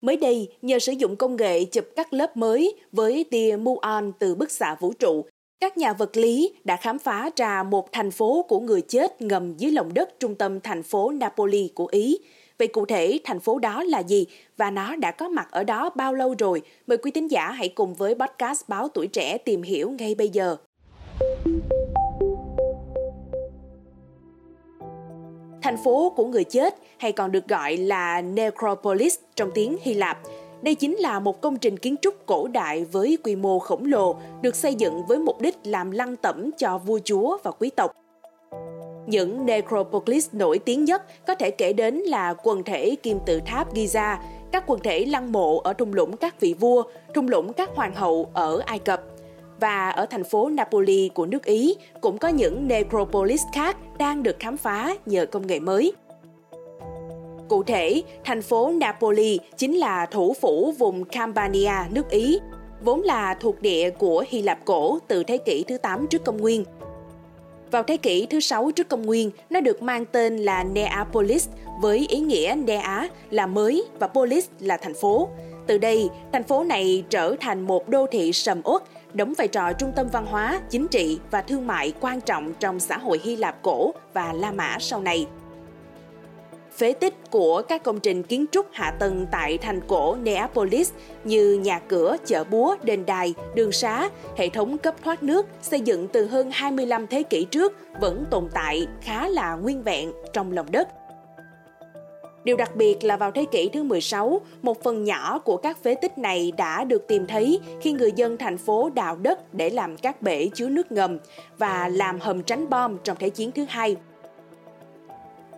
Mới đây, nhờ sử dụng công nghệ chụp các lớp mới với tia muon từ bức xạ vũ trụ, các nhà vật lý đã khám phá ra một thành phố của người chết ngầm dưới lòng đất trung tâm thành phố Napoli của Ý. Vậy cụ thể thành phố đó là gì và nó đã có mặt ở đó bao lâu rồi? Mời quý tín giả hãy cùng với podcast Báo Tuổi Trẻ tìm hiểu ngay bây giờ. Thành phố của người chết hay còn được gọi là Necropolis trong tiếng Hy Lạp. Đây chính là một công trình kiến trúc cổ đại với quy mô khổng lồ, được xây dựng với mục đích làm lăng tẩm cho vua chúa và quý tộc. Những necropolis nổi tiếng nhất có thể kể đến là quần thể kim tự tháp Giza, các quần thể lăng mộ ở thung lũng các vị vua, thung lũng các hoàng hậu ở Ai Cập. Và ở thành phố Napoli của nước Ý cũng có những necropolis khác đang được khám phá nhờ công nghệ mới. Cụ thể, thành phố Napoli chính là thủ phủ vùng Campania, nước Ý, vốn là thuộc địa của Hy Lạp cổ từ thế kỷ thứ 8 trước công nguyên – vào thế kỷ thứ 6 trước công nguyên, nó được mang tên là Neapolis với ý nghĩa Nea là mới và Polis là thành phố. Từ đây, thành phố này trở thành một đô thị sầm uất, đóng vai trò trung tâm văn hóa, chính trị và thương mại quan trọng trong xã hội Hy Lạp cổ và La Mã sau này phế tích của các công trình kiến trúc hạ tầng tại thành cổ Neapolis như nhà cửa, chợ búa, đền đài, đường xá, hệ thống cấp thoát nước xây dựng từ hơn 25 thế kỷ trước vẫn tồn tại khá là nguyên vẹn trong lòng đất. Điều đặc biệt là vào thế kỷ thứ 16, một phần nhỏ của các phế tích này đã được tìm thấy khi người dân thành phố đào đất để làm các bể chứa nước ngầm và làm hầm tránh bom trong Thế chiến thứ hai.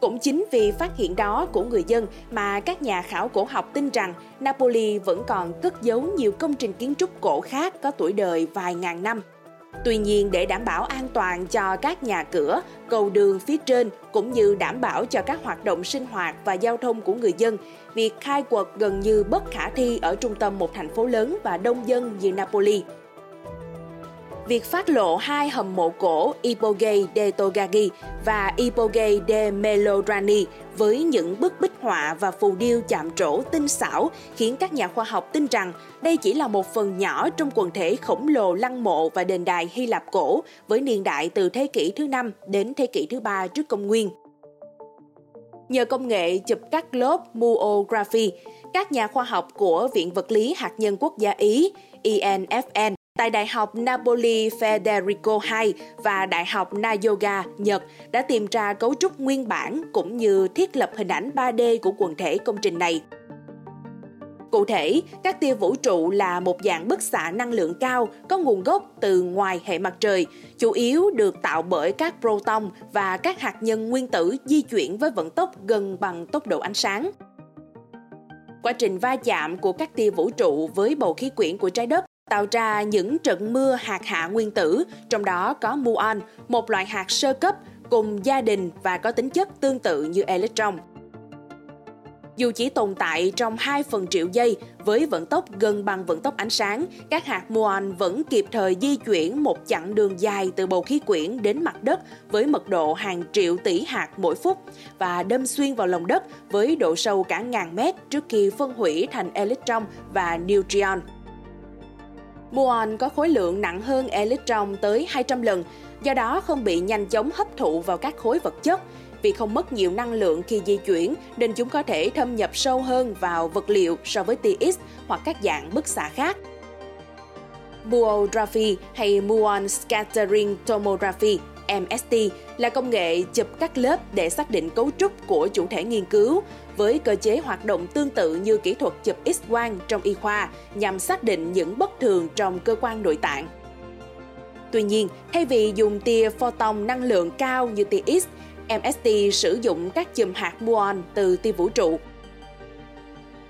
Cũng chính vì phát hiện đó của người dân mà các nhà khảo cổ học tin rằng Napoli vẫn còn cất giấu nhiều công trình kiến trúc cổ khác có tuổi đời vài ngàn năm. Tuy nhiên để đảm bảo an toàn cho các nhà cửa, cầu đường phía trên cũng như đảm bảo cho các hoạt động sinh hoạt và giao thông của người dân, việc khai quật gần như bất khả thi ở trung tâm một thành phố lớn và đông dân như Napoli việc phát lộ hai hầm mộ cổ Ipoge de Togagi và Ipoge de Melodrani với những bức bích họa và phù điêu chạm trổ tinh xảo khiến các nhà khoa học tin rằng đây chỉ là một phần nhỏ trong quần thể khổng lồ lăng mộ và đền đài Hy Lạp cổ với niên đại từ thế kỷ thứ 5 đến thế kỷ thứ 3 trước công nguyên. Nhờ công nghệ chụp cắt lớp muography, các nhà khoa học của Viện Vật lý Hạt nhân Quốc gia Ý ENFN Tại Đại học Napoli Federico II và Đại học Nayoga, Nhật đã tìm ra cấu trúc nguyên bản cũng như thiết lập hình ảnh 3D của quần thể công trình này. Cụ thể, các tia vũ trụ là một dạng bức xạ năng lượng cao có nguồn gốc từ ngoài hệ mặt trời, chủ yếu được tạo bởi các proton và các hạt nhân nguyên tử di chuyển với vận tốc gần bằng tốc độ ánh sáng. Quá trình va chạm của các tia vũ trụ với bầu khí quyển của trái đất tạo ra những trận mưa hạt hạ nguyên tử, trong đó có muon, một loại hạt sơ cấp cùng gia đình và có tính chất tương tự như electron. Dù chỉ tồn tại trong 2 phần triệu giây với vận tốc gần bằng vận tốc ánh sáng, các hạt muon vẫn kịp thời di chuyển một chặng đường dài từ bầu khí quyển đến mặt đất với mật độ hàng triệu tỷ hạt mỗi phút và đâm xuyên vào lòng đất với độ sâu cả ngàn mét trước khi phân hủy thành electron và neutron. Muon có khối lượng nặng hơn electron tới 200 lần, do đó không bị nhanh chóng hấp thụ vào các khối vật chất. Vì không mất nhiều năng lượng khi di chuyển, nên chúng có thể thâm nhập sâu hơn vào vật liệu so với tia X hoặc các dạng bức xạ khác. Muography hay Muon Scattering Tomography MST là công nghệ chụp các lớp để xác định cấu trúc của chủ thể nghiên cứu với cơ chế hoạt động tương tự như kỹ thuật chụp X-quang trong y khoa nhằm xác định những bất thường trong cơ quan nội tạng. Tuy nhiên, thay vì dùng tia photon năng lượng cao như tia X, MST sử dụng các chùm hạt muon từ tia vũ trụ